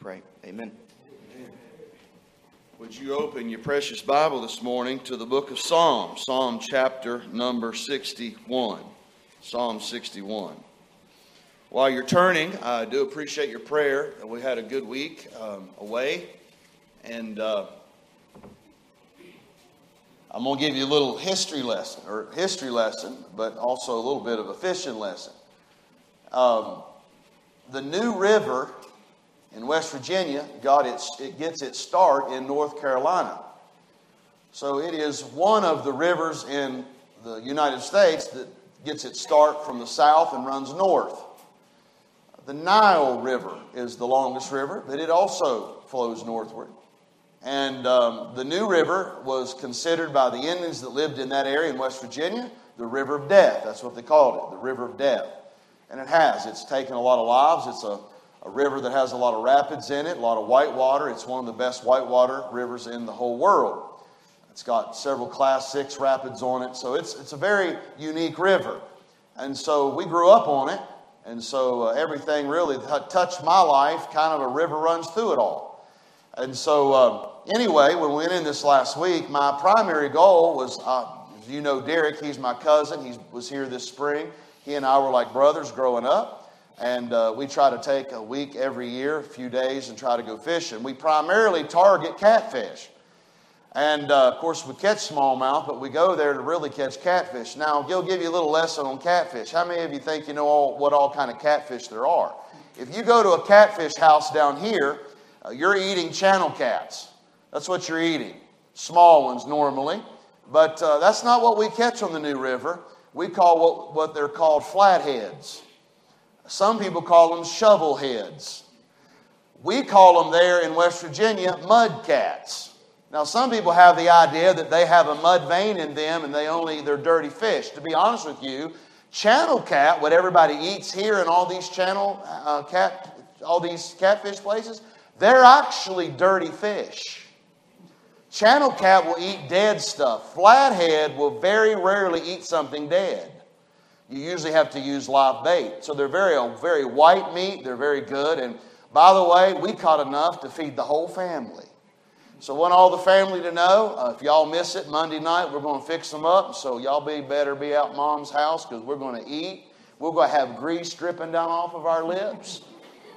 pray. Amen. Would you open your precious Bible this morning to the book of Psalms, Psalm chapter number 61. Psalm 61. While you're turning, I do appreciate your prayer. We had a good week um, away, and uh, I'm going to give you a little history lesson, or history lesson, but also a little bit of a fishing lesson. Um, the New River in West Virginia got its, it gets its start in North Carolina. So it is one of the rivers in the United States that gets its start from the south and runs north. The Nile River is the longest river, but it also flows northward. And um, the New River was considered by the Indians that lived in that area in West Virginia the River of Death. That's what they called it, the River of Death. And it has. It's taken a lot of lives. It's a, a river that has a lot of rapids in it, a lot of white water. It's one of the best whitewater rivers in the whole world. It's got several class six rapids on it. So it's, it's a very unique river. And so we grew up on it. And so uh, everything really that touched my life, kind of a river runs through it all. And so, uh, anyway, when we went in this last week, my primary goal was, uh, you know, Derek, he's my cousin. He was here this spring. He and I were like brothers growing up. And uh, we try to take a week every year, a few days, and try to go fishing. We primarily target catfish. And uh, of course, we catch smallmouth, but we go there to really catch catfish. Now, Gil give you a little lesson on catfish. How many of you think you know all, what all kind of catfish there are? If you go to a catfish house down here, uh, you're eating channel cats. That's what you're eating. Small ones normally. But uh, that's not what we catch on the New River. We call what, what they're called flatheads. Some people call them shovel heads. We call them there in West Virginia mud cats. Now, some people have the idea that they have a mud vein in them and they only, they're dirty fish. To be honest with you, channel cat, what everybody eats here in all these channel uh, cat, all these catfish places, they're actually dirty fish. Channel cat will eat dead stuff. Flathead will very rarely eat something dead. You usually have to use live bait. So they're very, very white meat. They're very good. And by the way, we caught enough to feed the whole family. So, want all the family to know uh, if y'all miss it Monday night, we're going to fix them up. So, y'all be better be out mom's house because we're going to eat. We're going to have grease dripping down off of our lips,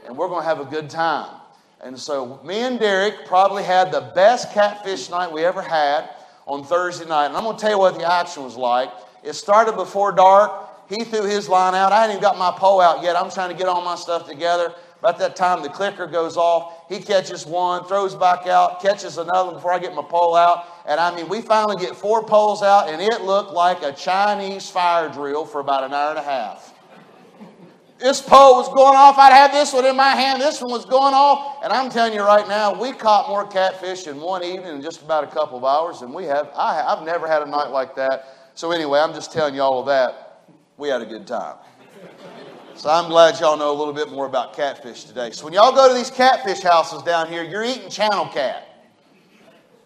and we're going to have a good time. And so, me and Derek probably had the best catfish night we ever had on Thursday night. And I'm going to tell you what the action was like. It started before dark. He threw his line out. I hadn't even got my pole out yet. I'm trying to get all my stuff together. About that time, the clicker goes off. He catches one, throws back out, catches another before I get my pole out. And I mean, we finally get four poles out, and it looked like a Chinese fire drill for about an hour and a half. This pole was going off. I'd have this one in my hand. This one was going off. And I'm telling you right now, we caught more catfish in one evening in just about a couple of hours than we have. I, I've never had a night like that. So, anyway, I'm just telling you all of that. We had a good time. So I'm glad y'all know a little bit more about catfish today. So when y'all go to these catfish houses down here, you're eating channel cat.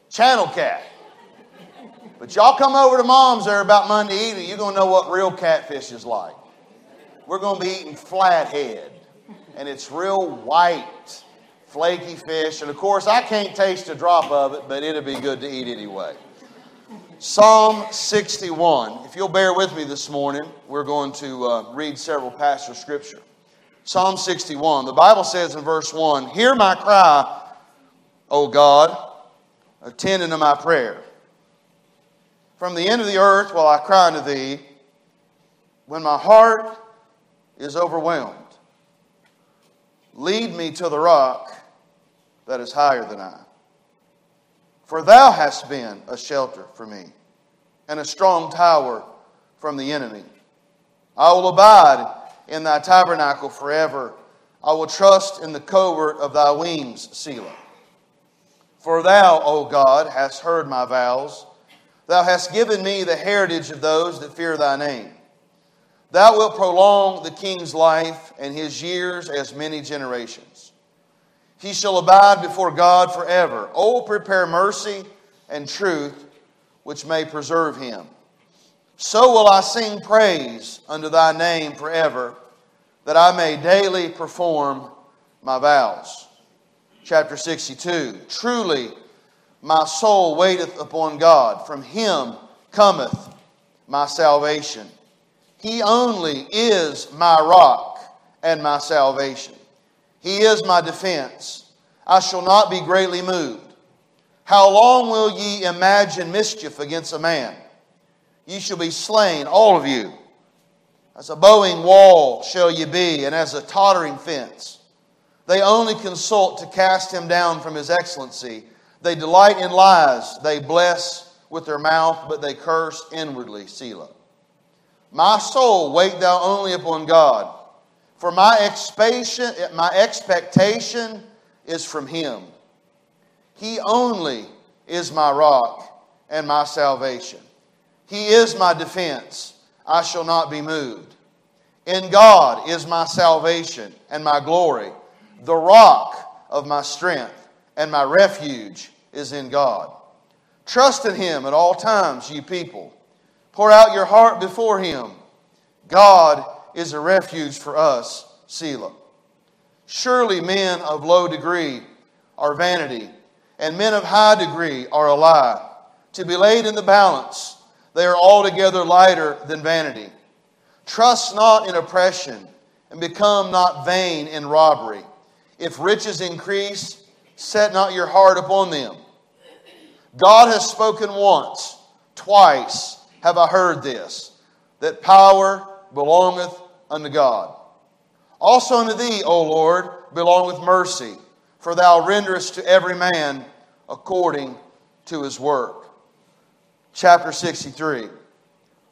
Channel cat. But y'all come over to mom's there about Monday evening, you're going to know what real catfish is like. We're going to be eating flathead. And it's real white, flaky fish. And of course, I can't taste a drop of it, but it'll be good to eat anyway. Psalm 61. If you'll bear with me this morning, we're going to uh, read several passages of Scripture. Psalm 61. The Bible says in verse 1 Hear my cry, O God, attend unto my prayer. From the end of the earth will I cry unto thee when my heart is overwhelmed. Lead me to the rock that is higher than I. For thou hast been a shelter for me, and a strong tower from the enemy. I will abide in thy tabernacle forever. I will trust in the covert of thy wings, Selah. For thou, O God, hast heard my vows. Thou hast given me the heritage of those that fear thy name. Thou wilt prolong the king's life and his years as many generations. He shall abide before God forever. Oh, prepare mercy and truth, which may preserve him. So will I sing praise unto thy name forever, that I may daily perform my vows. chapter 62. Truly, my soul waiteth upon God. From him cometh my salvation. He only is my rock and my salvation. He is my defense. I shall not be greatly moved. How long will ye imagine mischief against a man? Ye shall be slain, all of you. As a bowing wall shall ye be, and as a tottering fence. They only consult to cast him down from his excellency. They delight in lies. They bless with their mouth, but they curse inwardly. Selah. My soul, wait thou only upon God, for my expectation, my expectation is from him. He only is my rock and my salvation. He is my defense. I shall not be moved. In God is my salvation and my glory. The rock of my strength and my refuge is in God. Trust in Him at all times, ye people. Pour out your heart before Him. God is a refuge for us, Selah. Surely men of low degree are vanity, and men of high degree are a lie. To be laid in the balance, they are altogether lighter than vanity. Trust not in oppression, and become not vain in robbery. If riches increase, set not your heart upon them. God has spoken once, twice have I heard this, that power belongeth unto God. Also unto thee, O Lord, belongeth mercy, for thou renderest to every man according to his work. Chapter 63.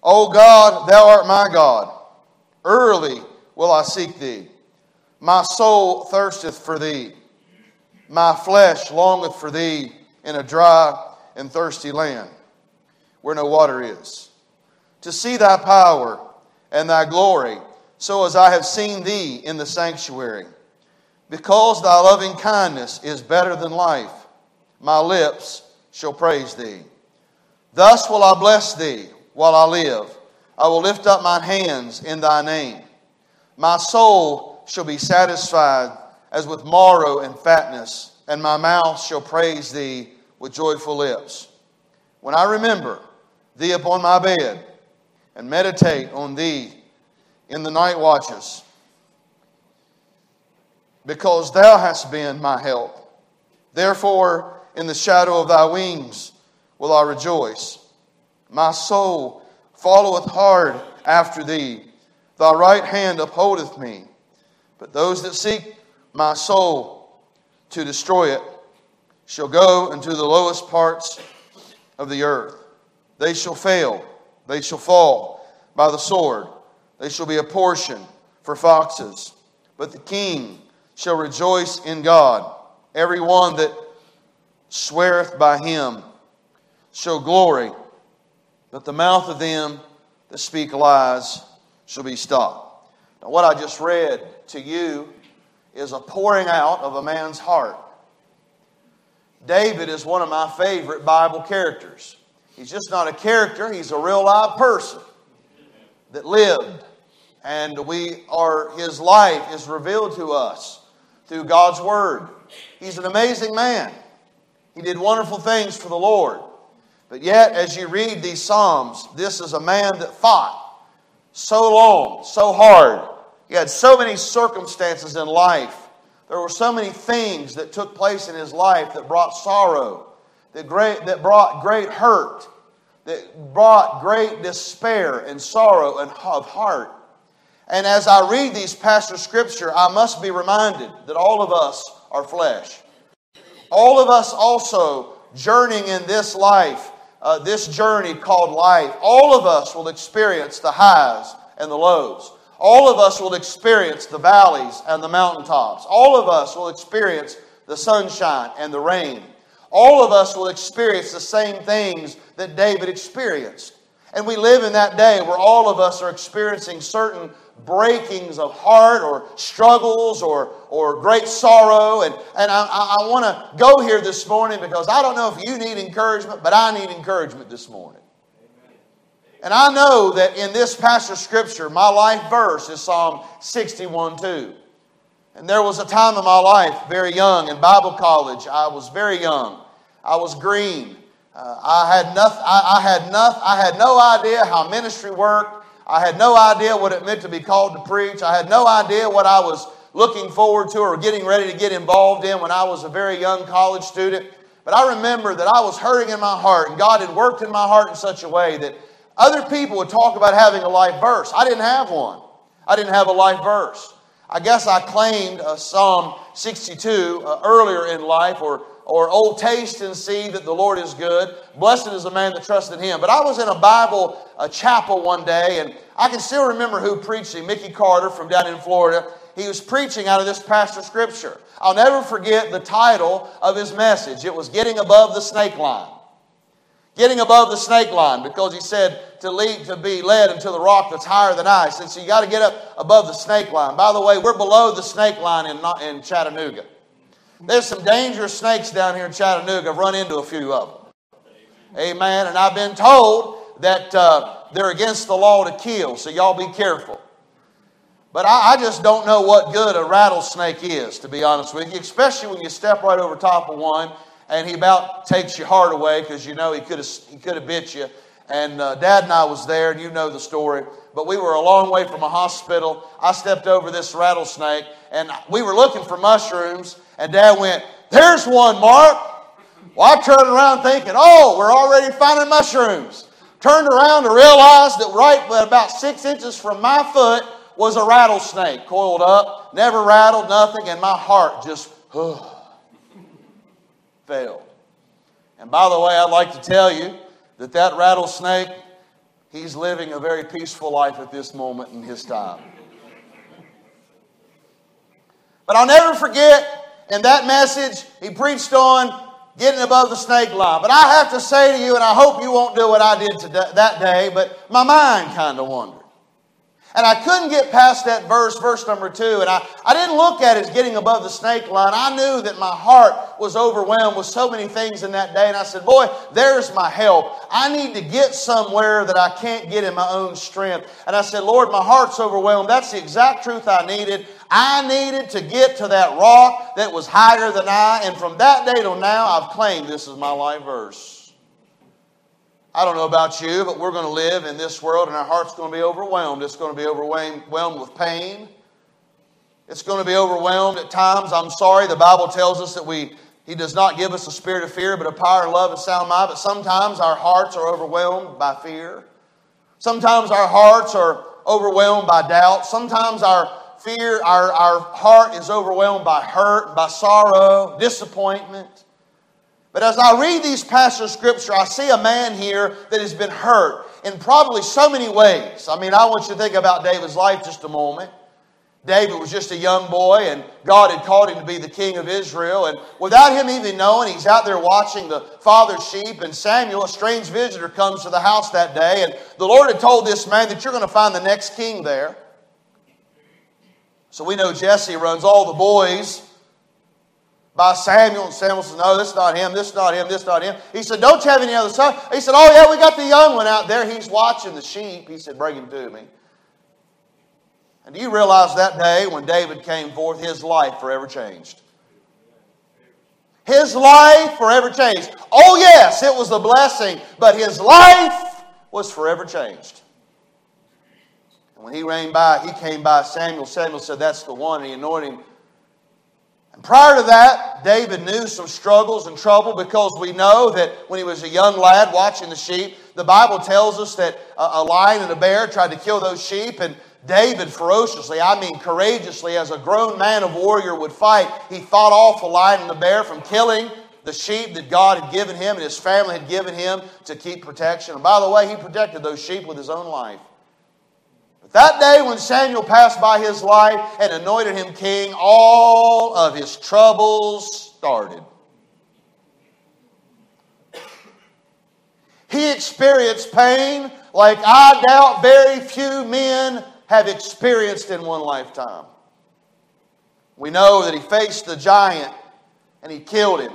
O God, thou art my God. Early will I seek thee. My soul thirsteth for thee. My flesh longeth for thee in a dry and thirsty land where no water is. To see thy power and thy glory, so as I have seen thee in the sanctuary. Because thy loving kindness is better than life, my lips shall praise thee. Thus will I bless thee while I live. I will lift up mine hands in thy name. My soul shall be satisfied as with marrow and fatness, and my mouth shall praise thee with joyful lips. When I remember thee upon my bed and meditate on thee in the night watches, because thou hast been my help. Therefore, in the shadow of thy wings will I rejoice. My soul followeth hard after thee. Thy right hand upholdeth me. But those that seek my soul to destroy it shall go into the lowest parts of the earth. They shall fail, they shall fall by the sword, they shall be a portion for foxes. But the king shall rejoice in God. Every one that sweareth by him shall glory, but the mouth of them that speak lies shall be stopped. Now, what I just read to you is a pouring out of a man's heart. David is one of my favorite Bible characters. He's just not a character, he's a real live person that lived. And we are his life is revealed to us through God's word. He's an amazing man. He did wonderful things for the Lord. But yet, as you read these Psalms, this is a man that fought so long, so hard, he had so many circumstances in life. There were so many things that took place in his life that brought sorrow, that, great, that brought great hurt, that brought great despair and sorrow and of heart. And as I read these passages of Scripture, I must be reminded that all of us are flesh. All of us also journeying in this life, uh, this journey called life, all of us will experience the highs and the lows. All of us will experience the valleys and the mountaintops. All of us will experience the sunshine and the rain. All of us will experience the same things that David experienced. And we live in that day where all of us are experiencing certain breakings of heart or struggles or, or great sorrow. And, and I, I want to go here this morning because I don't know if you need encouragement, but I need encouragement this morning. And I know that in this passage of Scripture, my life verse is Psalm 61 2. And there was a time in my life, very young, in Bible college. I was very young. I was green. Uh, I had nothing. I, I had nothing. I had no idea how ministry worked. I had no idea what it meant to be called to preach. I had no idea what I was looking forward to or getting ready to get involved in when I was a very young college student. But I remember that I was hurting in my heart, and God had worked in my heart in such a way that other people would talk about having a life verse. I didn't have one. I didn't have a life verse. I guess I claimed uh, Psalm 62 uh, earlier in life, or, or Oh, taste and see that the Lord is good. Blessed is the man that trusted him. But I was in a Bible a chapel one day, and I can still remember who preached Mickey Carter from down in Florida. He was preaching out of this of Scripture. I'll never forget the title of his message. It was Getting Above the Snake Line. Getting above the snake line because he said to lead to be led into the rock that's higher than I. Said, so you got to get up above the snake line. By the way, we're below the snake line in, in Chattanooga. There's some dangerous snakes down here in Chattanooga. I've run into a few of them. Amen. And I've been told that uh, they're against the law to kill, so y'all be careful. But I, I, just don't know what good a rattlesnake is, to be honest with you, especially when you step right over top of one and he about takes your heart away because you know he could have he could have bit you. And uh, Dad and I was there, and you know the story. But we were a long way from a hospital. I stepped over this rattlesnake, and we were looking for mushrooms. And Dad went, "There's one, Mark." Well, I turned around thinking, "Oh, we're already finding mushrooms." Turned around to realize that right about six inches from my foot was a rattlesnake coiled up, never rattled, nothing, and my heart just. Oh failed. And by the way, I'd like to tell you that that rattlesnake, he's living a very peaceful life at this moment in his time. But I'll never forget in that message, he preached on getting above the snake line. But I have to say to you, and I hope you won't do what I did today, that day, but my mind kind of wandered. And I couldn't get past that verse, verse number two. And I, I didn't look at it as getting above the snake line. I knew that my heart was overwhelmed with so many things in that day. And I said, Boy, there's my help. I need to get somewhere that I can't get in my own strength. And I said, Lord, my heart's overwhelmed. That's the exact truth I needed. I needed to get to that rock that was higher than I. And from that day till now, I've claimed this is my life verse. I don't know about you, but we're going to live in this world and our heart's going to be overwhelmed. It's going to be overwhelmed with pain. It's going to be overwhelmed at times. I'm sorry, the Bible tells us that we he does not give us a spirit of fear, but a power, of love, and sound mind. But sometimes our hearts are overwhelmed by fear. Sometimes our hearts are overwhelmed by doubt. Sometimes our fear, our, our heart is overwhelmed by hurt, by sorrow, disappointment. But as I read these passages of Scripture, I see a man here that has been hurt in probably so many ways. I mean, I want you to think about David's life just a moment. David was just a young boy, and God had called him to be the king of Israel. And without him even knowing, he's out there watching the father's sheep. And Samuel, a strange visitor, comes to the house that day. And the Lord had told this man that you're going to find the next king there. So we know Jesse runs all the boys by Samuel, and Samuel says, No, this is not him, this is not him, this is not him. He said, Don't you have any other son? He said, Oh, yeah, we got the young one out there. He's watching the sheep. He said, Bring him to me. And do you realize that day when David came forth, his life forever changed? His life forever changed. Oh, yes, it was a blessing, but his life was forever changed. And when he ran by, he came by Samuel. Samuel said, That's the one. And he anointed him and prior to that, David knew some struggles and trouble because we know that when he was a young lad watching the sheep, the Bible tells us that a lion and a bear tried to kill those sheep, and David ferociously, I mean courageously, as a grown man of warrior would fight, he fought off the lion and the bear from killing the sheep that God had given him and his family had given him to keep protection. And by the way, he protected those sheep with his own life. That day when Samuel passed by his life and anointed him king, all of his troubles started. He experienced pain like I doubt very few men have experienced in one lifetime. We know that he faced the giant and he killed him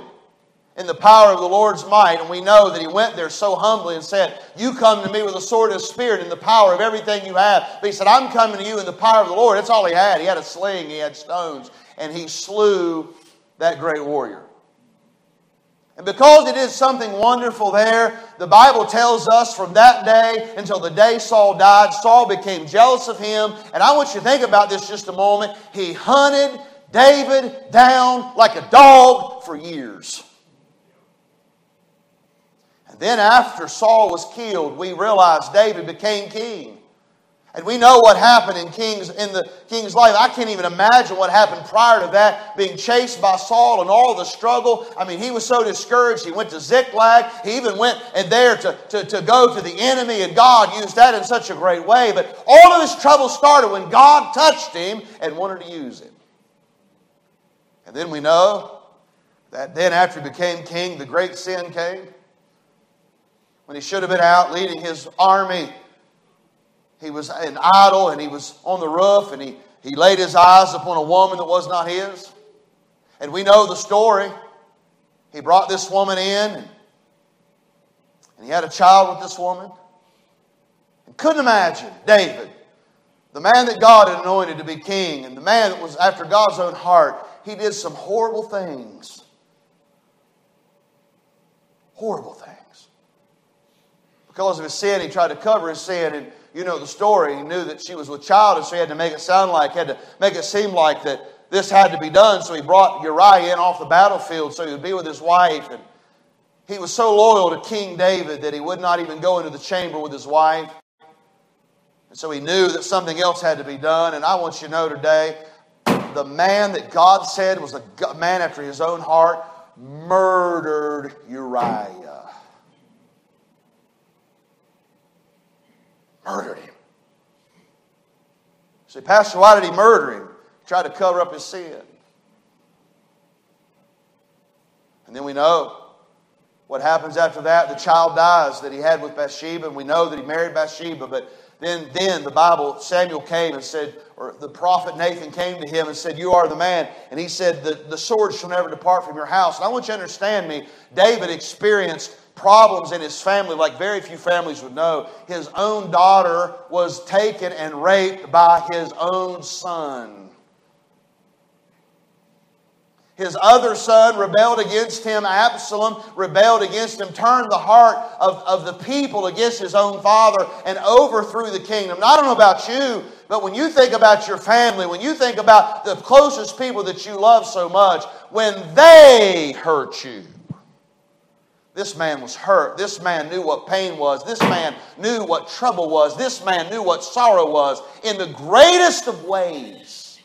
in the power of the Lord's might. And we know that he went there so humbly and said, You come to me with a sword of spirit and the power of everything you have. But he said, I'm coming to you in the power of the Lord. That's all he had. He had a sling, he had stones, and he slew that great warrior. And because he did something wonderful there, the Bible tells us from that day until the day Saul died, Saul became jealous of him. And I want you to think about this just a moment. He hunted David down like a dog for years. Then after Saul was killed, we realized David became king. And we know what happened in King's in the king's life. I can't even imagine what happened prior to that, being chased by Saul and all the struggle. I mean, he was so discouraged. He went to Ziklag. He even went and there to, to, to go to the enemy, and God used that in such a great way. But all of his trouble started when God touched him and wanted to use him. And then we know that then after he became king, the great sin came. When he should have been out leading his army he was an idle and he was on the roof and he, he laid his eyes upon a woman that was not his. And we know the story. He brought this woman in and, and he had a child with this woman. And couldn't imagine David, the man that God had anointed to be king and the man that was after God's own heart, he did some horrible things. Horrible things. Because of his sin, he tried to cover his sin and you know the story. He knew that she was with child, and so he had to make it sound like, had to make it seem like that this had to be done. So he brought Uriah in off the battlefield so he would be with his wife. And he was so loyal to King David that he would not even go into the chamber with his wife. And so he knew that something else had to be done. And I want you to know today the man that God said was a man after his own heart murdered Uriah. Murdered him. Say, Pastor, why did he murder him? He tried to cover up his sin. And then we know what happens after that. The child dies that he had with Bathsheba, and we know that he married Bathsheba. But then, then the Bible, Samuel came and said, or the prophet Nathan came to him and said, You are the man. And he said, The, the sword shall never depart from your house. And I want you to understand me. David experienced problems in his family like very few families would know. His own daughter was taken and raped by his own son. His other son rebelled against him. Absalom rebelled against him, turned the heart of, of the people against his own father, and overthrew the kingdom. Now, I don't know about you, but when you think about your family, when you think about the closest people that you love so much, when they hurt you, this man was hurt. This man knew what pain was. This man knew what trouble was. This man knew what sorrow was in the greatest of ways.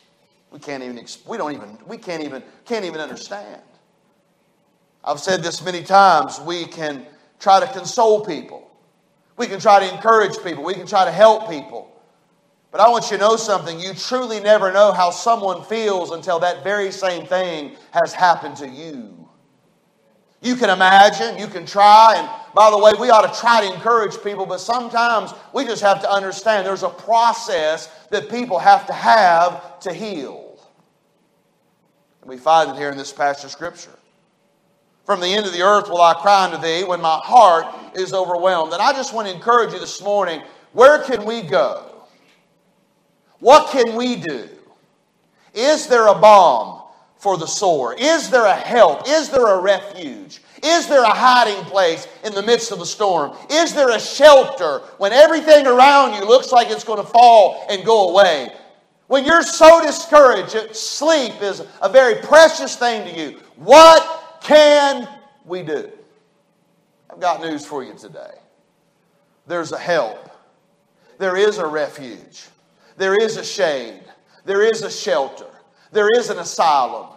We can't even we don't even we can't even can't even understand. I've said this many times. We can try to console people. We can try to encourage people. We can try to help people. But I want you to know something. You truly never know how someone feels until that very same thing has happened to you. You can imagine, you can try, and by the way, we ought to try to encourage people, but sometimes we just have to understand there's a process that people have to have to heal. And we find it here in this passage of Scripture. From the end of the earth will I cry unto thee when my heart is overwhelmed. And I just want to encourage you this morning where can we go? What can we do? Is there a balm for the sore? Is there a help? Is there a refuge? Is there a hiding place in the midst of the storm? Is there a shelter when everything around you looks like it's going to fall and go away? When you're so discouraged, sleep is a very precious thing to you. What can we do? I've got news for you today. There's a help. There is a refuge. There is a shade. There is a shelter. There is an asylum.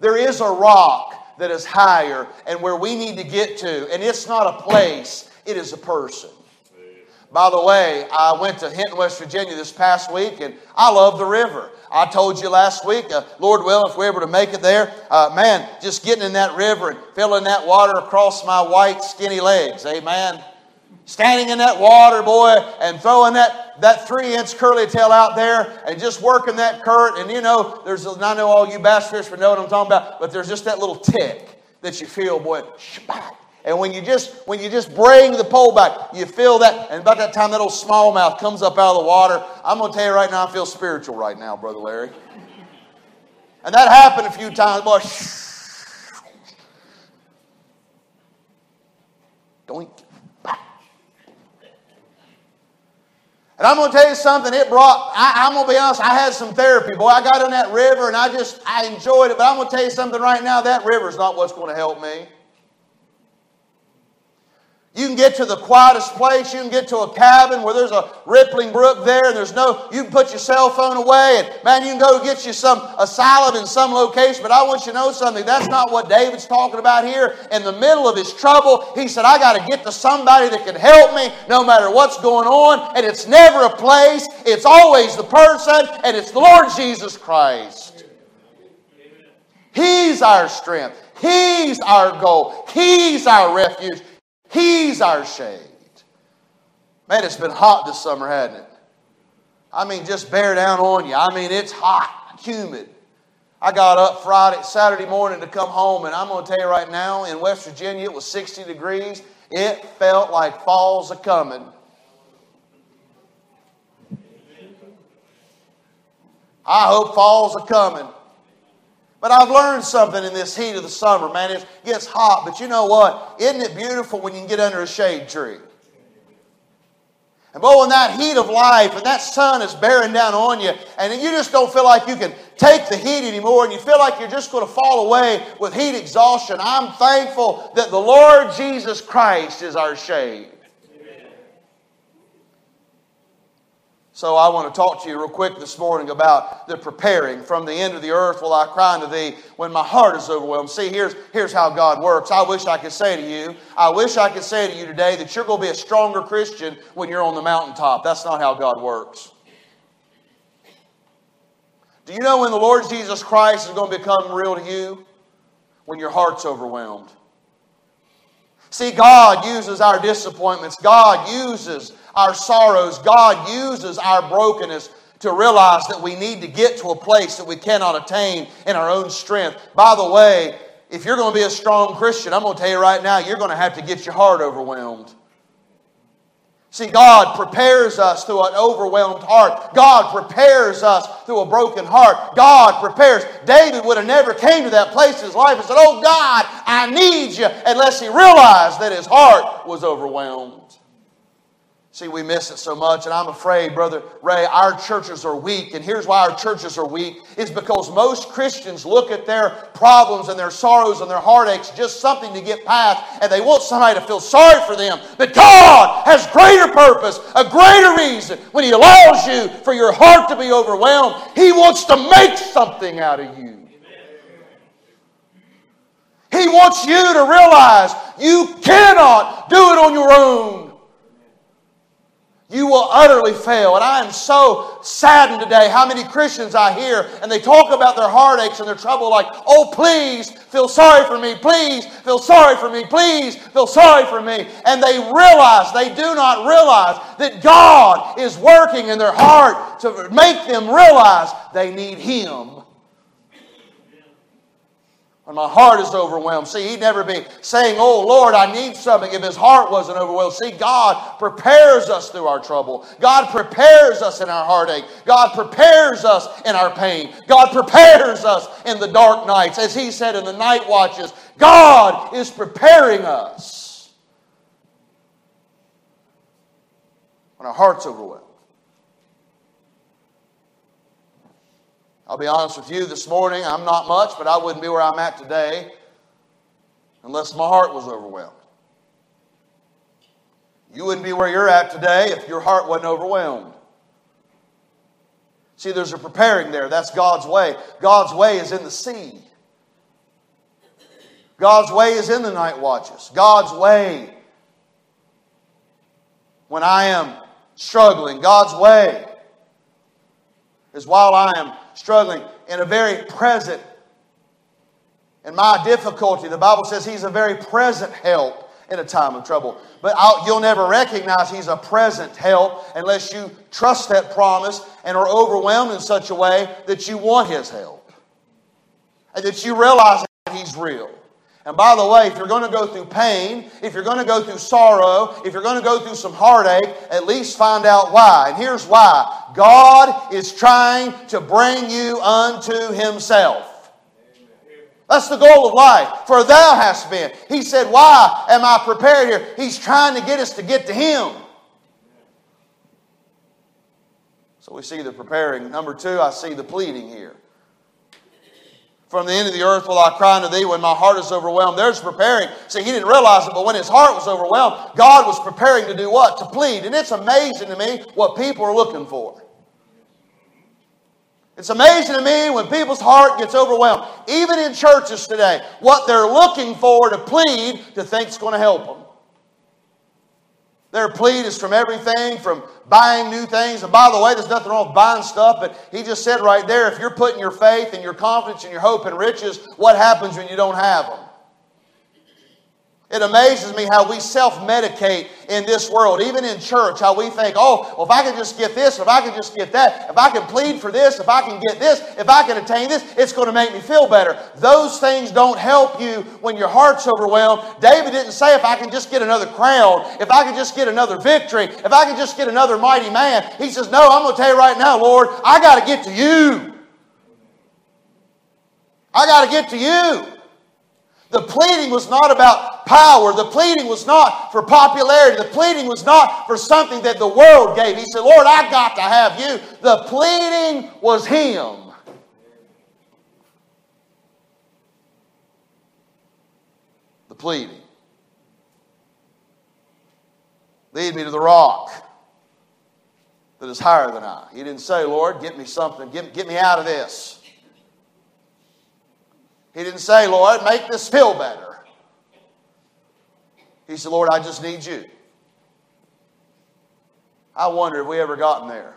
There is a rock that is higher and where we need to get to. And it's not a place, it is a person. By the way, I went to Hinton, West Virginia this past week, and I love the river. I told you last week, uh, Lord willing, if we're able to make it there, uh, man, just getting in that river and filling that water across my white, skinny legs. Amen standing in that water, boy, and throwing that, that three inch curly tail out there and just working that current. And you know, there's, I know all you bass fishermen know what I'm talking about, but there's just that little tick that you feel, boy, and when you just when you just bring the pole back, you feel that, and about that time that old smallmouth comes up out of the water. I'm gonna tell you right now, I feel spiritual right now, brother Larry. And that happened a few times, boy. Doink. And I'm going to tell you something, it brought, I, am going to be honest, I had some therapy. Boy, I got in that river and I just, I enjoyed it. But I'm going to tell you something right now, that river's not what's going to help me. You can get to the quietest place. You can get to a cabin where there's a rippling brook there, and there's no. You can put your cell phone away, and man, you can go get you some asylum in some location. But I want you to know something. That's not what David's talking about here. In the middle of his trouble, he said, "I got to get to somebody that can help me, no matter what's going on." And it's never a place. It's always the person, and it's the Lord Jesus Christ. He's our strength. He's our goal. He's our refuge. He's our shade. Man, it's been hot this summer, hasn't it? I mean, just bear down on you. I mean, it's hot, humid. I got up Friday, Saturday morning to come home, and I'm going to tell you right now, in West Virginia, it was 60 degrees. It felt like fall's a coming. I hope fall's a coming. But I've learned something in this heat of the summer, man. It gets hot, but you know what? Isn't it beautiful when you can get under a shade tree? And boy, when that heat of life and that sun is bearing down on you, and you just don't feel like you can take the heat anymore, and you feel like you're just going to fall away with heat exhaustion, I'm thankful that the Lord Jesus Christ is our shade. So I want to talk to you real quick this morning about the preparing. From the end of the earth will I cry unto thee when my heart is overwhelmed. See, here's, here's how God works. I wish I could say to you, I wish I could say to you today that you're going to be a stronger Christian when you're on the mountaintop. That's not how God works. Do you know when the Lord Jesus Christ is going to become real to you? When your heart's overwhelmed. See, God uses our disappointments. God uses our sorrows. God uses our brokenness to realize that we need to get to a place that we cannot attain in our own strength. By the way, if you're going to be a strong Christian, I'm going to tell you right now, you're going to have to get your heart overwhelmed. See, God prepares us through an overwhelmed heart. God prepares us through a broken heart. God prepares. David would have never came to that place in his life and said, Oh God, I need you, unless he realized that his heart was overwhelmed. See, we miss it so much, and I'm afraid, Brother Ray, our churches are weak. And here's why our churches are weak is because most Christians look at their problems and their sorrows and their heartaches just something to get past, and they want somebody to feel sorry for them. But God has greater purpose, a greater reason when He allows you for your heart to be overwhelmed. He wants to make something out of you. He wants you to realize you cannot do it on your own you will utterly fail. And I am so saddened today how many Christians I hear and they talk about their heartaches and their trouble like, oh, please feel sorry for me. Please feel sorry for me. Please feel sorry for me. And they realize, they do not realize that God is working in their heart to make them realize they need Him when my heart is overwhelmed. See, he'd never be saying, Oh Lord, I need something if his heart wasn't overwhelmed. See, God prepares us through our trouble. God prepares us in our heartache. God prepares us in our pain. God prepares us in the dark nights. As he said in the night watches, God is preparing us when our heart's overwhelmed. I'll be honest with you this morning, I'm not much, but I wouldn't be where I'm at today unless my heart was overwhelmed. You wouldn't be where you're at today if your heart wasn't overwhelmed. See, there's a preparing there. That's God's way. God's way is in the sea. God's way is in the night watches. God's way when I am struggling. God's way is while I am struggling in a very present. In my difficulty, the Bible says He's a very present help in a time of trouble. But I'll, you'll never recognize He's a present help unless you trust that promise and are overwhelmed in such a way that you want His help. And that you realize that He's real. And by the way, if you're going to go through pain, if you're going to go through sorrow, if you're going to go through some heartache, at least find out why. And here's why God is trying to bring you unto Himself. That's the goal of life. For thou hast been. He said, Why am I prepared here? He's trying to get us to get to Him. So we see the preparing. Number two, I see the pleading here. From the end of the earth will I cry unto thee when my heart is overwhelmed. There's preparing. See, he didn't realize it, but when his heart was overwhelmed, God was preparing to do what? To plead. And it's amazing to me what people are looking for. It's amazing to me when people's heart gets overwhelmed, even in churches today, what they're looking for to plead to think is going to help them. Their plea is from everything from buying new things. And by the way, there's nothing wrong with buying stuff, but he just said right there if you're putting your faith and your confidence and your hope in riches, what happens when you don't have them? It amazes me how we self medicate in this world, even in church, how we think, oh, well, if I can just get this, if I can just get that, if I can plead for this, if I can get this, if I can attain this, it's going to make me feel better. Those things don't help you when your heart's overwhelmed. David didn't say, if I can just get another crown, if I can just get another victory, if I can just get another mighty man. He says, no, I'm going to tell you right now, Lord, I got to get to you. I got to get to you. The pleading was not about power. The pleading was not for popularity. The pleading was not for something that the world gave. He said, Lord, I got to have you. The pleading was Him. The pleading. Lead me to the rock that is higher than I. He didn't say, Lord, get me something, get, get me out of this. He didn't say, Lord, make this feel better. He said, Lord, I just need you. I wonder if we ever gotten there.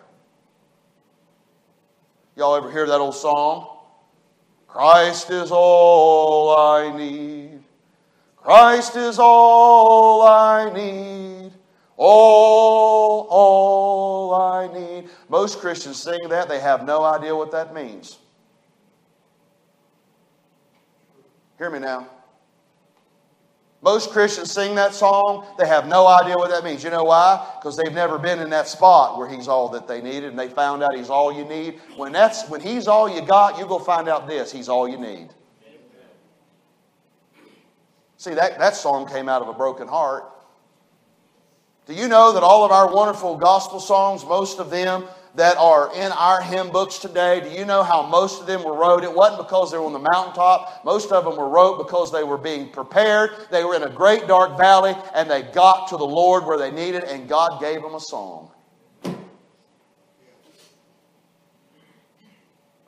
Y'all ever hear that old song? Christ is all I need. Christ is all I need. All, all I need. Most Christians sing that, they have no idea what that means. Hear me now. Most Christians sing that song, they have no idea what that means. You know why? Because they've never been in that spot where He's all that they needed and they found out He's all you need. When, that's, when He's all you got, you go find out this He's all you need. See, that, that song came out of a broken heart. Do you know that all of our wonderful gospel songs, most of them, that are in our hymn books today, do you know how most of them were wrote? It wasn't because they were on the mountaintop. Most of them were wrote because they were being prepared. They were in a great dark valley and they got to the Lord where they needed, and God gave them a song.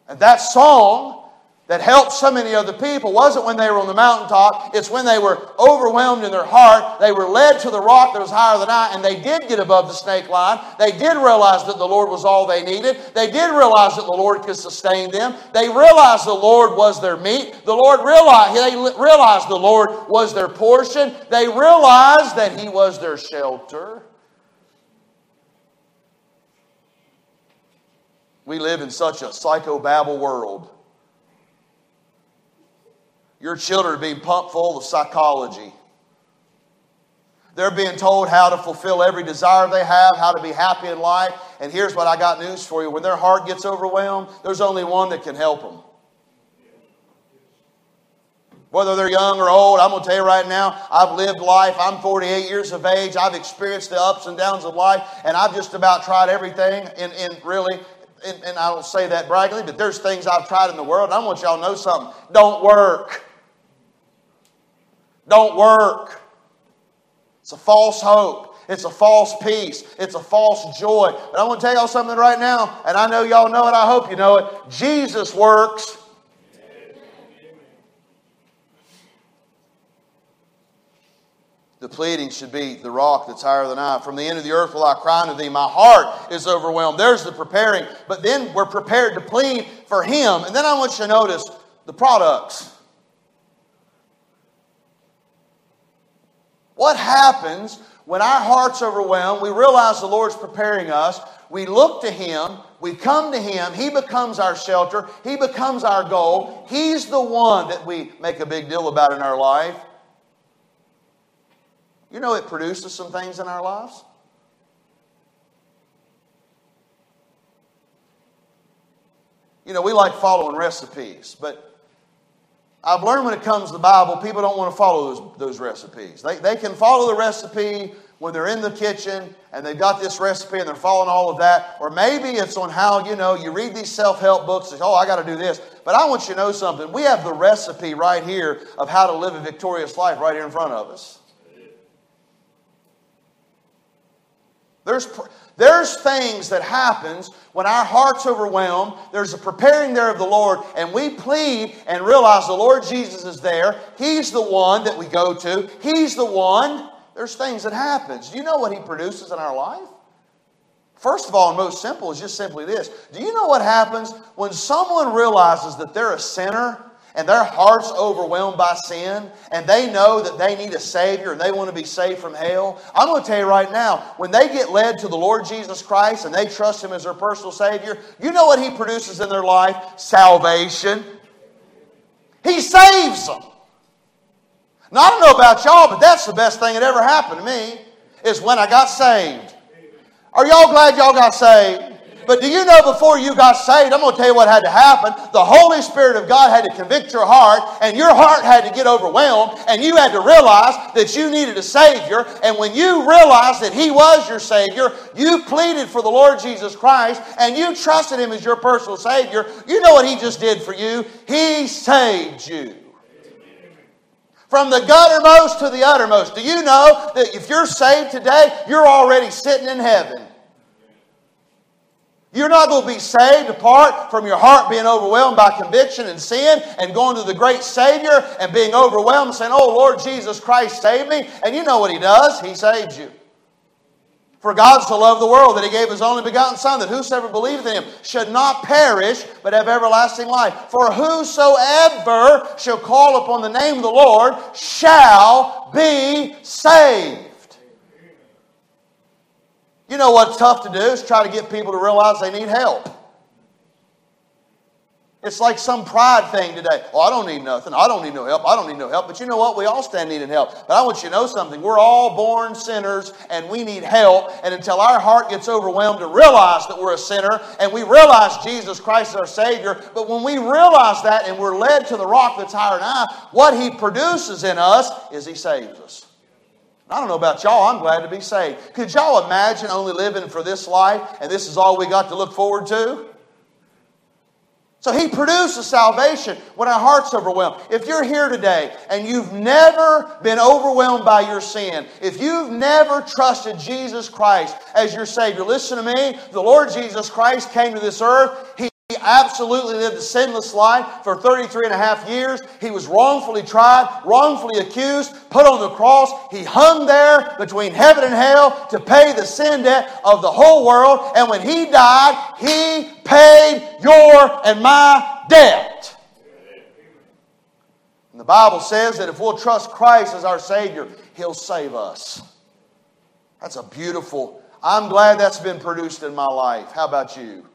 And that song that helped so many other people wasn't when they were on the mountaintop. It's when they were overwhelmed in their heart. They were led to the rock that was higher than I, and they did get above the snake line. They did realize that the Lord was all they needed. They did realize that the Lord could sustain them. They realized the Lord was their meat. The Lord realized, they realized the Lord was their portion. They realized that He was their shelter. We live in such a psychobabble world. Your children are being pumped full of psychology. They're being told how to fulfill every desire they have, how to be happy in life. And here's what I got news for you when their heart gets overwhelmed, there's only one that can help them. Whether they're young or old, I'm going to tell you right now, I've lived life. I'm 48 years of age. I've experienced the ups and downs of life, and I've just about tried everything in, in really and, and, I don't say that braggingly, but there's things I've tried in the world, and I want y'all to know something. Don't work don't work. It's a false hope. It's a false peace. It's a false joy. But I want to tell y'all something right now, and I know y'all know it. I hope you know it. Jesus works. The pleading should be the rock that's higher than I. From the end of the earth will I cry unto thee. My heart is overwhelmed. There's the preparing. But then we're prepared to plead for him. And then I want you to notice the products. What happens when our heart's overwhelmed? We realize the Lord's preparing us. We look to Him. We come to Him. He becomes our shelter. He becomes our goal. He's the one that we make a big deal about in our life. You know, it produces some things in our lives. You know, we like following recipes, but I've learned when it comes to the Bible, people don't want to follow those, those recipes. They, they can follow the recipe when they're in the kitchen and they've got this recipe and they're following all of that. Or maybe it's on how, you know, you read these self help books and oh, I got to do this. But I want you to know something. We have the recipe right here of how to live a victorious life right here in front of us. There's, there's things that happens when our heart's overwhelmed. There's a preparing there of the Lord, and we plead and realize the Lord Jesus is there. He's the one that we go to. He's the one. There's things that happens. Do you know what He produces in our life? First of all, and most simple, is just simply this. Do you know what happens when someone realizes that they're a sinner and their heart's overwhelmed by sin and they know that they need a Savior and they want to be saved from hell, I'm going to tell you right now, when they get led to the Lord Jesus Christ and they trust Him as their personal Savior, you know what He produces in their life? Salvation. He saves them. Now, I don't know about y'all, but that's the best thing that ever happened to me is when I got saved. Are y'all glad y'all got saved? But do you know before you got saved, I'm going to tell you what had to happen. The Holy Spirit of God had to convict your heart, and your heart had to get overwhelmed, and you had to realize that you needed a Savior. And when you realized that He was your Savior, you pleaded for the Lord Jesus Christ, and you trusted Him as your personal Savior. You know what He just did for you? He saved you. From the guttermost to the uttermost. Do you know that if you're saved today, you're already sitting in heaven? You're not going to be saved apart from your heart being overwhelmed by conviction and sin and going to the great Savior and being overwhelmed and saying, Oh, Lord Jesus Christ, save me. And you know what He does? He saves you. For God so loved the world that He gave His only begotten Son, that whosoever believeth in Him should not perish, but have everlasting life. For whosoever shall call upon the name of the Lord shall be saved. You know what's tough to do is try to get people to realize they need help. It's like some pride thing today. Oh, I don't need nothing. I don't need no help. I don't need no help. But you know what? We all stand needing help. But I want you to know something. We're all born sinners and we need help. And until our heart gets overwhelmed to realize that we're a sinner and we realize Jesus Christ is our Savior, but when we realize that and we're led to the rock that's higher than I, what He produces in us is He saves us. I don't know about y'all, I'm glad to be saved. Could y'all imagine only living for this life and this is all we got to look forward to? So he produces salvation when our heart's overwhelmed. If you're here today and you've never been overwhelmed by your sin, if you've never trusted Jesus Christ as your Savior, listen to me. The Lord Jesus Christ came to this earth. He he absolutely lived a sinless life for 33 and a half years. He was wrongfully tried, wrongfully accused, put on the cross. He hung there between heaven and hell to pay the sin debt of the whole world. And when he died, he paid your and my debt. And the Bible says that if we'll trust Christ as our Savior, He'll save us. That's a beautiful, I'm glad that's been produced in my life. How about you?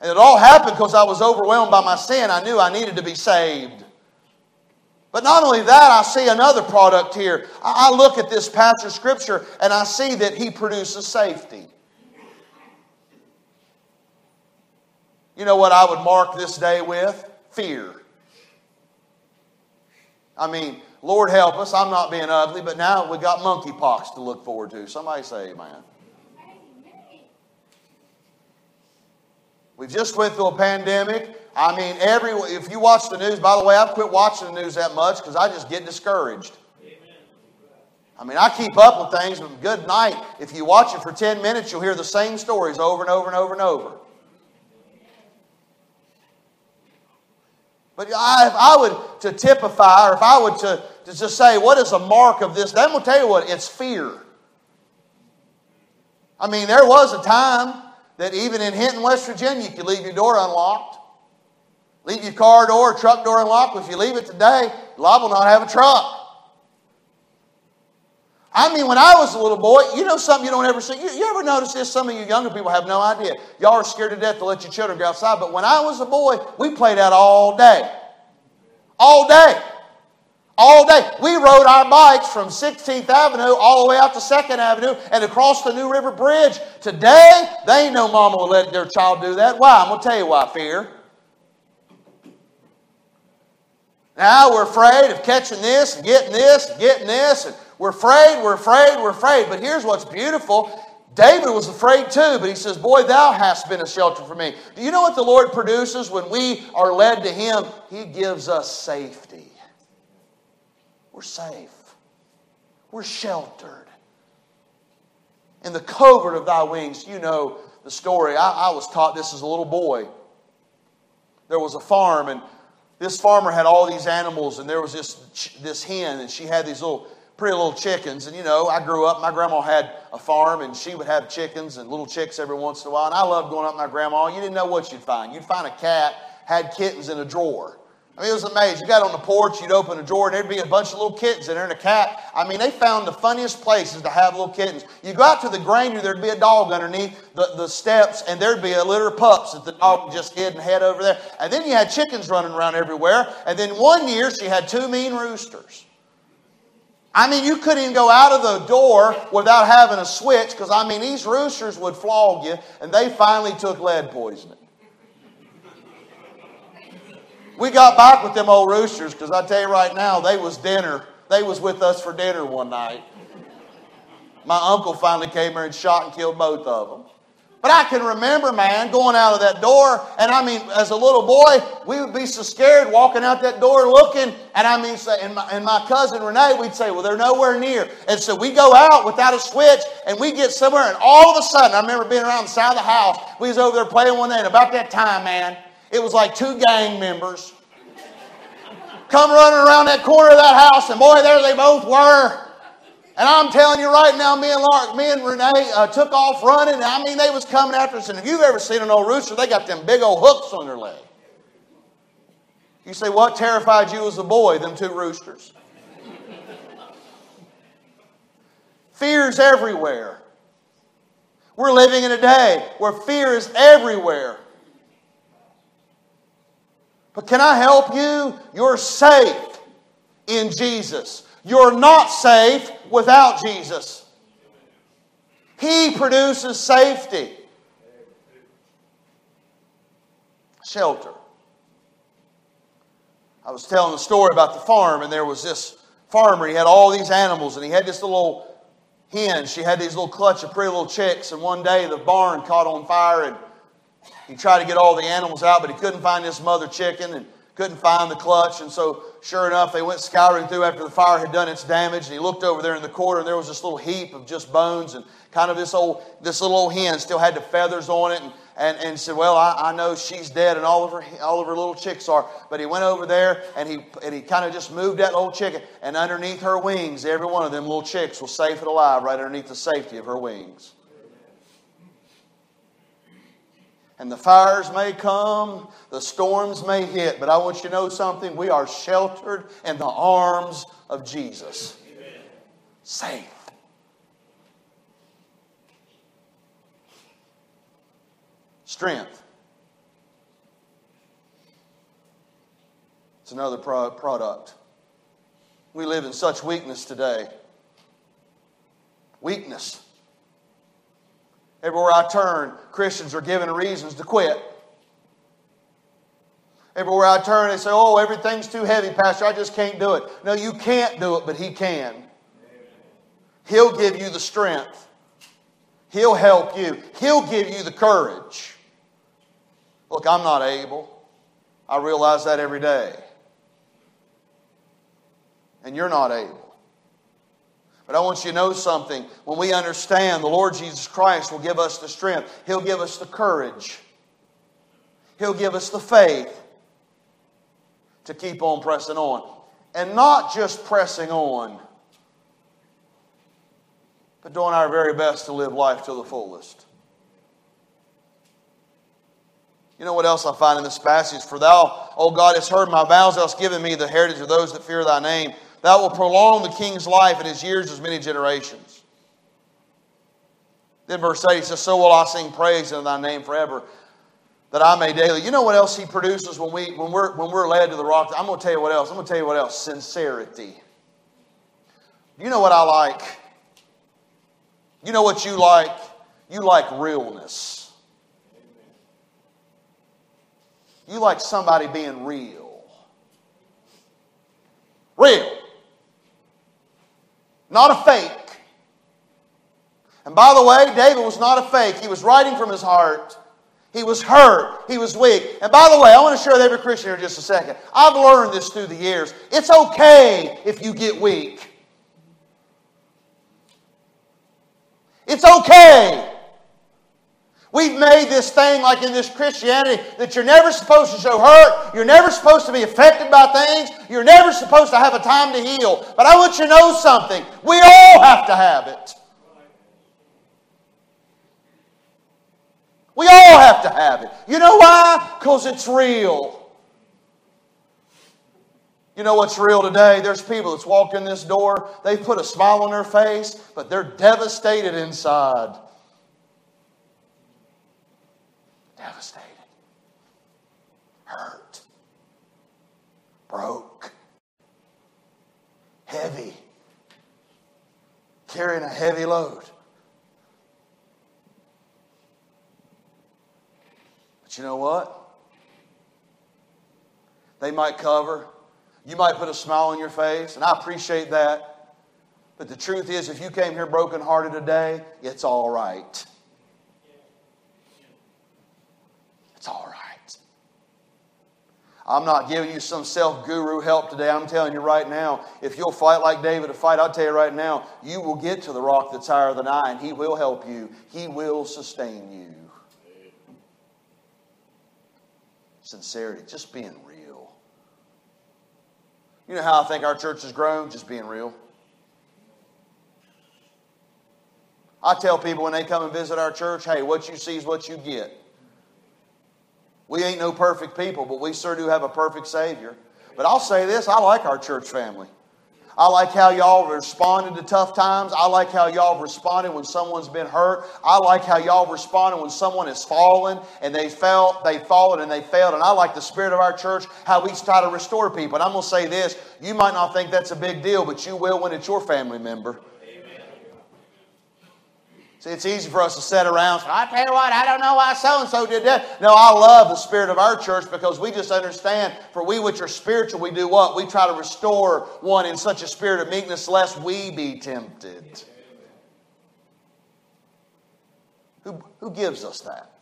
And it all happened because I was overwhelmed by my sin. I knew I needed to be saved. But not only that, I see another product here. I look at this of Scripture and I see that He produces safety. You know what I would mark this day with? Fear. I mean, Lord help us, I'm not being ugly, but now we've got monkeypox to look forward to. Somebody say amen. We just went through a pandemic. I mean, every if you watch the news, by the way, I've quit watching the news that much because I just get discouraged. I mean, I keep up with things, but good night. If you watch it for 10 minutes, you'll hear the same stories over and over and over and over. But I, if I would to typify, or if I would to, to just say, what is a mark of this? Going to tell you what, it's fear. I mean, there was a time that even in Hinton, West Virginia, you could leave your door unlocked. Leave your car door, truck door unlocked. If you leave it today, liable not have a truck. I mean, when I was a little boy, you know something you don't ever see. You, you, ever notice this? Some of you younger people have no idea. Y'all are scared to death to let your children go outside. But when I was a boy, we played out all day. All day. All day. We rode our bikes from 16th Avenue all the way out to 2nd Avenue and across the New River Bridge. Today, they no mama will let their child do that. Why? I'm going to tell you why fear. Now we're afraid of catching this and getting this and getting this. And we're afraid, we're afraid, we're afraid. But here's what's beautiful. David was afraid too, but he says, Boy, thou hast been a shelter for me. Do you know what the Lord produces when we are led to Him? He gives us safety. We're safe, we're sheltered. In the covert of thy wings, you know the story. I, I was taught this as a little boy. There was a farm, and this farmer had all these animals, and there was this, this hen, and she had these little pretty little chickens. And you know, I grew up, my grandma had a farm, and she would have chickens and little chicks every once in a while. And I loved going up my grandma. You didn't know what you'd find. You'd find a cat had kittens in a drawer. I mean, it was amazing. You got on the porch, you'd open a drawer, and there'd be a bunch of little kittens in there and a cat. I mean, they found the funniest places to have little kittens. You go out to the granary, there'd be a dog underneath the, the steps, and there'd be a litter of pups that the dog just hid and head over there. And then you had chickens running around everywhere. And then one year, she had two mean roosters. I mean, you couldn't even go out of the door without having a switch, because I mean, these roosters would flog you, and they finally took lead poisoning. We got back with them old roosters because I tell you right now, they was dinner. They was with us for dinner one night. My uncle finally came here and shot and killed both of them. But I can remember, man, going out of that door, and I mean, as a little boy, we would be so scared walking out that door looking, and I mean, and my, and my cousin Renee, we'd say, well, they're nowhere near. And so we go out without a switch, and we get somewhere, and all of a sudden, I remember being around the side of the house, we was over there playing one day, and about that time, man, it was like two gang members come running around that corner of that house, and boy, there they both were. And I'm telling you right now, me and Lark, me and Renee uh, took off running. I mean, they was coming after us. And if you've ever seen an old rooster, they got them big old hooks on their leg. You say, what terrified you as a boy? Them two roosters. Fear's everywhere. We're living in a day where fear is everywhere. But can I help you? You're safe in Jesus. You're not safe without Jesus. He produces safety, shelter. I was telling a story about the farm, and there was this farmer. He had all these animals, and he had this little hen. She had these little clutch of pretty little chicks, and one day the barn caught on fire, and he tried to get all the animals out, but he couldn't find this mother chicken and couldn't find the clutch. And so, sure enough, they went scouring through after the fire had done its damage. And he looked over there in the corner, and there was this little heap of just bones and kind of this old, this little old hen still had the feathers on it. And, and, and said, Well, I, I know she's dead, and all of her all of her little chicks are. But he went over there and he and he kind of just moved that little chicken, and underneath her wings, every one of them little chicks was safe and alive, right underneath the safety of her wings. And the fires may come, the storms may hit, but I want you to know something. We are sheltered in the arms of Jesus. Amen. Safe. Strength. It's another pro- product. We live in such weakness today. Weakness. Everywhere I turn, Christians are given reasons to quit. Everywhere I turn, they say, Oh, everything's too heavy, Pastor. I just can't do it. No, you can't do it, but He can. He'll give you the strength, He'll help you, He'll give you the courage. Look, I'm not able. I realize that every day. And you're not able. But I want you to know something. When we understand the Lord Jesus Christ will give us the strength, He'll give us the courage, He'll give us the faith to keep on pressing on. And not just pressing on, but doing our very best to live life to the fullest. You know what else I find in this passage? For thou, O God, hast heard my vows, thou hast given me the heritage of those that fear thy name. That will prolong the king's life and his years as many generations. Then verse 8 he says, So will I sing praise in thy name forever, that I may daily. You know what else he produces when, we, when, we're, when we're led to the rock? I'm going to tell you what else. I'm going to tell you what else. Sincerity. You know what I like? You know what you like? You like realness. You like somebody being real. Real. Not a fake. And by the way, David was not a fake. He was writing from his heart. He was hurt. He was weak. And by the way, I want to share with every Christian here just a second. I've learned this through the years. It's okay if you get weak. It's okay. We've made this thing like in this Christianity that you're never supposed to show hurt. You're never supposed to be affected by things. You're never supposed to have a time to heal. But I want you to know something. We all have to have it. We all have to have it. You know why? Because it's real. You know what's real today? There's people that's walked in this door, they put a smile on their face, but they're devastated inside. Devastated. Hurt. Broke. Heavy. Carrying a heavy load. But you know what? They might cover you might put a smile on your face, and I appreciate that. But the truth is, if you came here brokenhearted today, it's all right. It's all right. I'm not giving you some self guru help today. I'm telling you right now, if you'll fight like David to fight, I'll tell you right now, you will get to the rock that's higher than I, and He will help you. He will sustain you. Sincerity, just being real. You know how I think our church has grown? Just being real. I tell people when they come and visit our church, hey, what you see is what you get. We ain't no perfect people, but we sure do have a perfect Savior. But I'll say this I like our church family. I like how y'all responded to tough times. I like how y'all responded when someone's been hurt. I like how y'all responded when someone has fallen and they felt they've fallen and they failed. And I like the spirit of our church, how we try to restore people. And I'm going to say this you might not think that's a big deal, but you will when it's your family member. See, it's easy for us to sit around. So I tell you what, I don't know why so and so did that. No, I love the spirit of our church because we just understand. For we which are spiritual, we do what? We try to restore one in such a spirit of meekness, lest we be tempted. Who, who gives us that?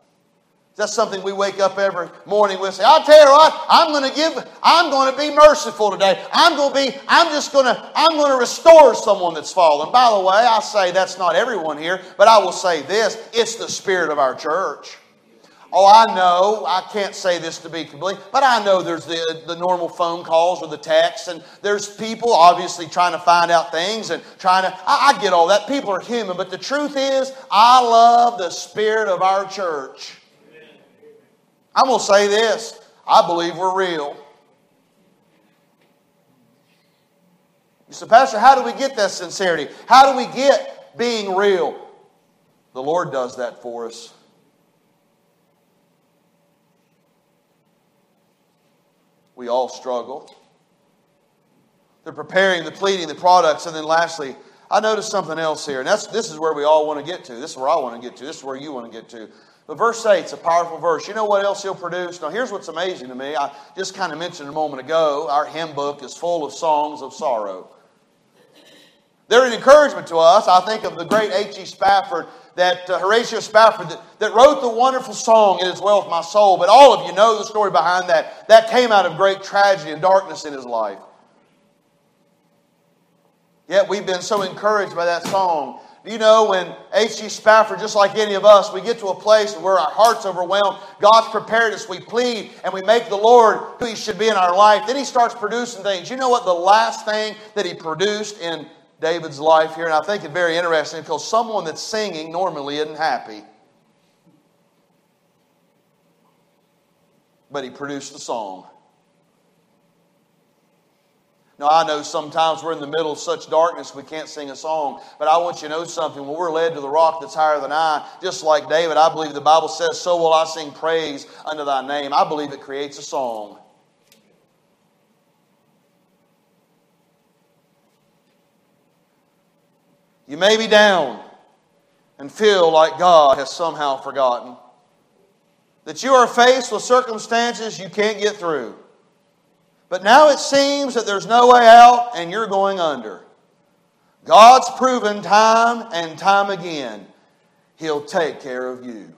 That's something we wake up every morning with. Say, I'll tell you what, I'm going to give, I'm going to be merciful today. I'm going to be, I'm just going to, I'm going to restore someone that's fallen. By the way, I say that's not everyone here, but I will say this it's the spirit of our church. Oh, I know, I can't say this to be complete, but I know there's the, the normal phone calls or the texts, and there's people obviously trying to find out things and trying to, I, I get all that. People are human, but the truth is, I love the spirit of our church. I'm going to say this I believe we're real. You say, Pastor, how do we get that sincerity? How do we get being real? The Lord does that for us. We all struggle. They're preparing, the pleading, the products, and then lastly, I noticed something else here, and that's this is where we all want to get to. This is where I want to get to. This is where you want to get to. But verse 8 is a powerful verse. You know what else he'll produce? Now, here's what's amazing to me. I just kind of mentioned a moment ago our hymn book is full of songs of sorrow. They're an encouragement to us. I think of the great H.G. Spafford, that uh, Horatio Spafford, that, that wrote the wonderful song, It Is Well With My Soul. But all of you know the story behind that. That came out of great tragedy and darkness in his life. Yet we've been so encouraged by that song you know when H.G. Spafford, just like any of us, we get to a place where our heart's overwhelmed, God's prepared us, we plead, and we make the Lord who He should be in our life. Then He starts producing things. You know what the last thing that He produced in David's life here? And I think it's very interesting because someone that's singing normally isn't happy. But He produced the song. Now, I know sometimes we're in the middle of such darkness we can't sing a song, but I want you to know something. When we're led to the rock that's higher than I, just like David, I believe the Bible says, So will I sing praise unto thy name. I believe it creates a song. You may be down and feel like God has somehow forgotten. That you are faced with circumstances you can't get through. But now it seems that there's no way out and you're going under. God's proven time and time again, He'll take care of you.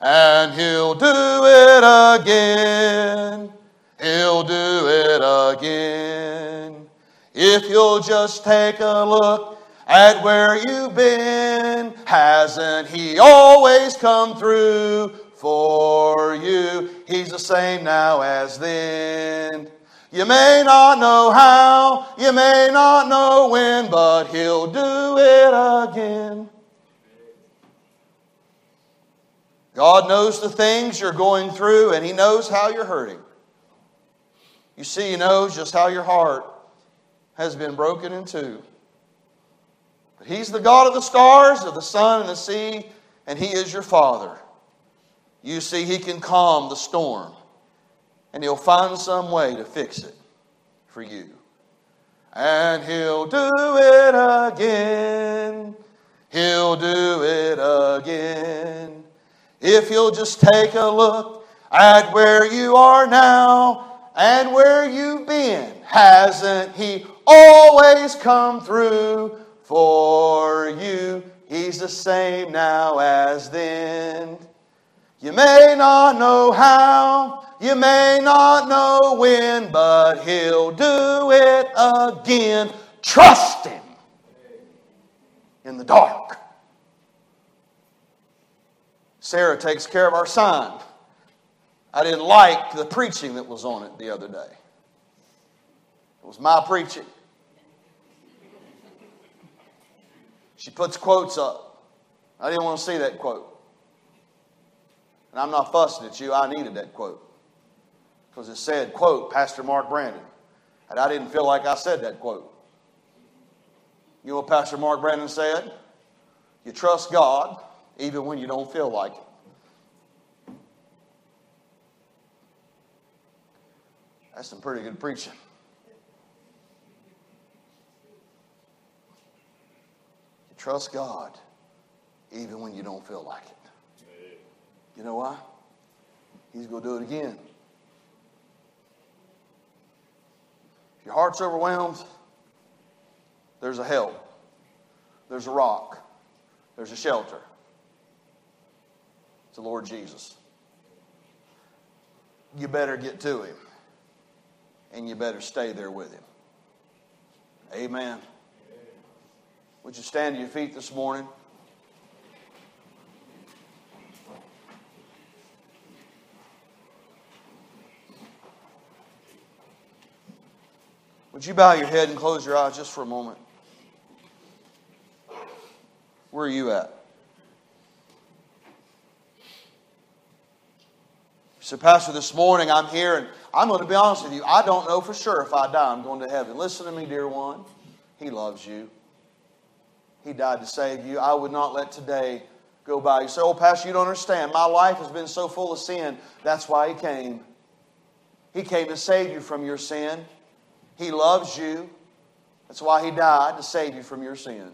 And He'll do it again. He'll do it again. If you'll just take a look at where you've been, hasn't He always come through? For you. He's the same now as then. You may not know how, you may not know when, but He'll do it again. God knows the things you're going through, and He knows how you're hurting. You see, He knows just how your heart has been broken in two. But He's the God of the stars, of the sun, and the sea, and He is your Father. You see, He can calm the storm, and He'll find some way to fix it for you. And He'll do it again. He'll do it again. If you'll just take a look at where you are now and where you've been, hasn't He always come through for you? He's the same now as then. You may not know how, you may not know when, but He'll do it again. Trust Him in the dark. Sarah takes care of our sign. I didn't like the preaching that was on it the other day. It was my preaching. She puts quotes up. I didn't want to see that quote. And I'm not fussing at you. I needed that quote. Because it said, quote, Pastor Mark Brandon. And I didn't feel like I said that quote. You know what Pastor Mark Brandon said? You trust God even when you don't feel like it. That's some pretty good preaching. You trust God even when you don't feel like it. You know why? He's going to do it again. If your heart's overwhelmed, there's a help, there's a rock, there's a shelter. It's the Lord Jesus. You better get to Him, and you better stay there with Him. Amen. Would you stand to your feet this morning? Would you bow your head and close your eyes just for a moment? Where are you at? So, Pastor, this morning I'm here and I'm going to be honest with you. I don't know for sure if I die, I'm going to heaven. Listen to me, dear one. He loves you. He died to save you. I would not let today go by. You say, Oh, Pastor, you don't understand. My life has been so full of sin. That's why He came. He came to save you from your sin. He loves you. That's why He died, to save you from your sin.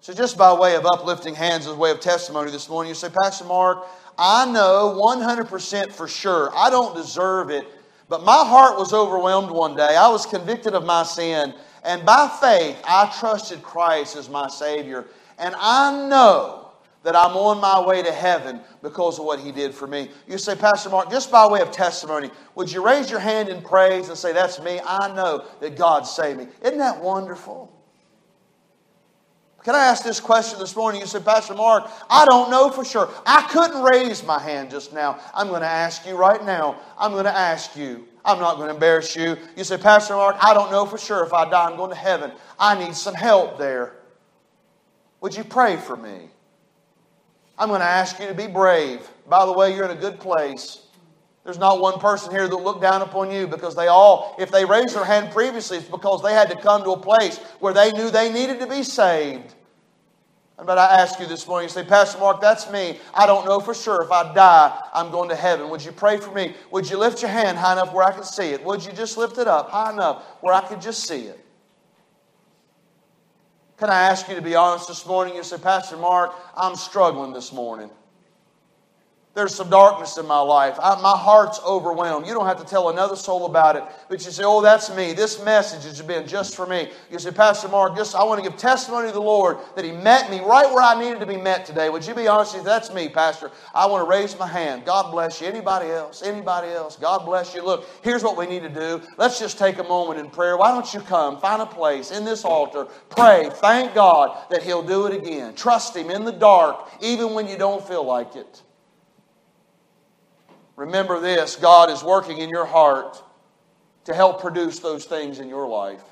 So, just by way of uplifting hands, as a way of testimony this morning, you say, Pastor Mark, I know 100% for sure I don't deserve it, but my heart was overwhelmed one day. I was convicted of my sin, and by faith, I trusted Christ as my Savior. And I know that I'm on my way to heaven because of what he did for me. You say, Pastor Mark, just by way of testimony, would you raise your hand in praise and say, That's me? I know that God saved me. Isn't that wonderful? Can I ask this question this morning? You said, Pastor Mark, I don't know for sure. I couldn't raise my hand just now. I'm going to ask you right now. I'm going to ask you. I'm not going to embarrass you. You say, Pastor Mark, I don't know for sure if I die, I'm going to heaven. I need some help there. Would you pray for me? I'm going to ask you to be brave. By the way, you're in a good place. There's not one person here that look down upon you because they all, if they raised their hand previously, it's because they had to come to a place where they knew they needed to be saved. But I ask you this morning, you say, Pastor Mark, that's me. I don't know for sure if I die, I'm going to heaven. Would you pray for me? Would you lift your hand high enough where I can see it? Would you just lift it up high enough where I could just see it? Can I ask you to be honest this morning? You say, Pastor Mark, I'm struggling this morning. There's some darkness in my life. I, my heart's overwhelmed. You don't have to tell another soul about it, but you say, Oh, that's me. This message has been just for me. You say, Pastor Mark, just I want to give testimony to the Lord that He met me right where I needed to be met today. Would you be honest? Say, that's me, Pastor. I want to raise my hand. God bless you. Anybody else? Anybody else? God bless you. Look, here's what we need to do. Let's just take a moment in prayer. Why don't you come, find a place in this altar, pray, thank God that He'll do it again. Trust Him in the dark, even when you don't feel like it. Remember this God is working in your heart to help produce those things in your life.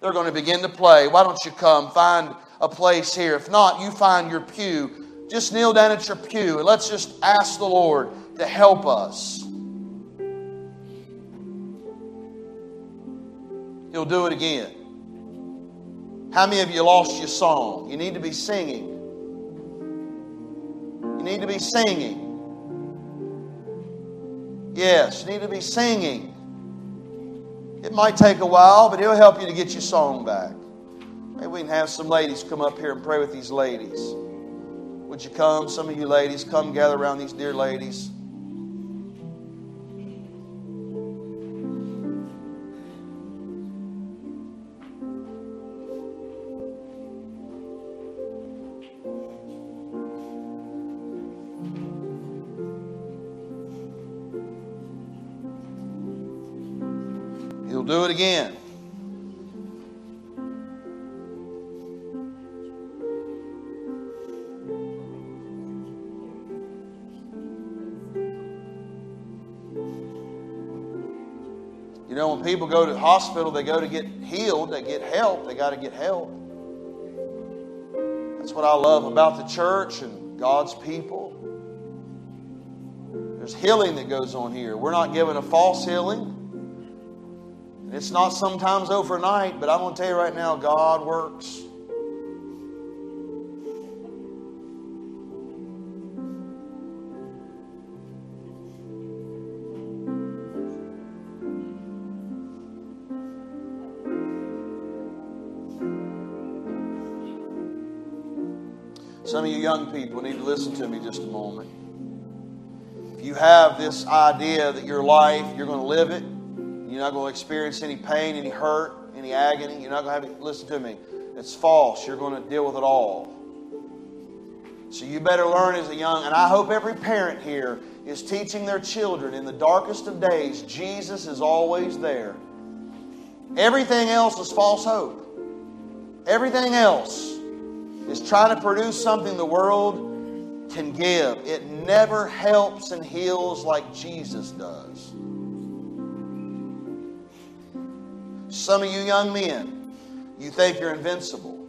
They're going to begin to play. Why don't you come find a place here? If not, you find your pew. Just kneel down at your pew and let's just ask the Lord to help us. He'll do it again. How many of you lost your song? You need to be singing. You need to be singing. Yes, you need to be singing. It might take a while, but He'll help you to get your song back. Maybe we can have some ladies come up here and pray with these ladies. Would you come? Some of you ladies, come gather around these dear ladies. It again. You know, when people go to the hospital, they go to get healed, they get help, they got to get help. That's what I love about the church and God's people. There's healing that goes on here. We're not given a false healing. It's not sometimes overnight, but I'm going to tell you right now, God works. Some of you young people need to listen to me just a moment. If you have this idea that your life, you're going to live it, you're not going to experience any pain, any hurt, any agony. You're not going to have, to listen to me, it's false. You're going to deal with it all. So you better learn as a young, and I hope every parent here is teaching their children in the darkest of days, Jesus is always there. Everything else is false hope. Everything else is trying to produce something the world can give. It never helps and heals like Jesus does. Some of you young men, you think you're invincible.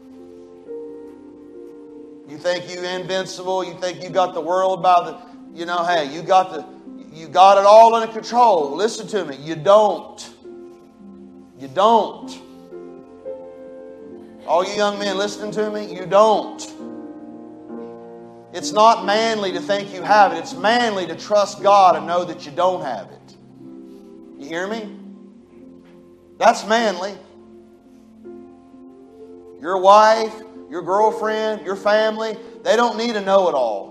You think you're invincible. You think you got the world by the, you know, hey, you got the, you got it all under control. Listen to me. You don't. You don't. All you young men listening to me, you don't. It's not manly to think you have it. It's manly to trust God and know that you don't have it. You hear me? That's manly. Your wife, your girlfriend, your family, they don't need a know it all.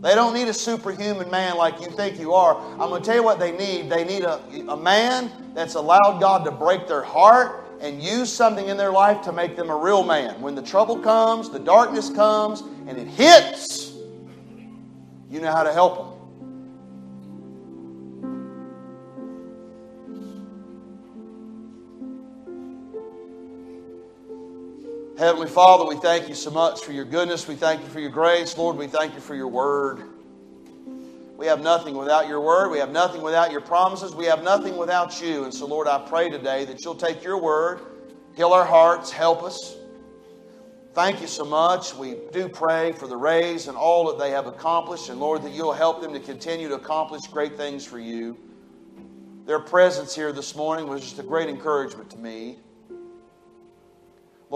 They don't need a superhuman man like you think you are. I'm going to tell you what they need. They need a, a man that's allowed God to break their heart and use something in their life to make them a real man. When the trouble comes, the darkness comes, and it hits, you know how to help them. Heavenly Father, we thank you so much for your goodness. We thank you for your grace. Lord, we thank you for your word. We have nothing without your word. We have nothing without your promises. We have nothing without you. And so, Lord, I pray today that you'll take your word, heal our hearts, help us. Thank you so much. We do pray for the Rays and all that they have accomplished, and Lord, that you'll help them to continue to accomplish great things for you. Their presence here this morning was just a great encouragement to me.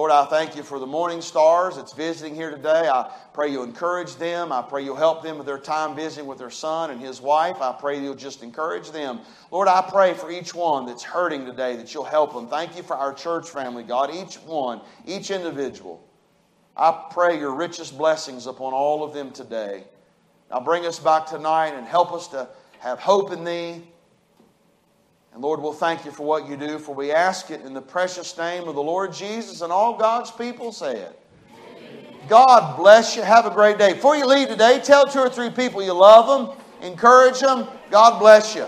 Lord, I thank you for the morning stars that's visiting here today. I pray you'll encourage them. I pray you'll help them with their time visiting with their son and his wife. I pray you'll just encourage them. Lord, I pray for each one that's hurting today that you'll help them. Thank you for our church family, God, each one, each individual. I pray your richest blessings upon all of them today. Now bring us back tonight and help us to have hope in thee and Lord, we'll thank you for what you do, for we ask it in the precious name of the Lord Jesus, and all God's people say it. God bless you. Have a great day. Before you leave today, tell two or three people you love them, encourage them. God bless you.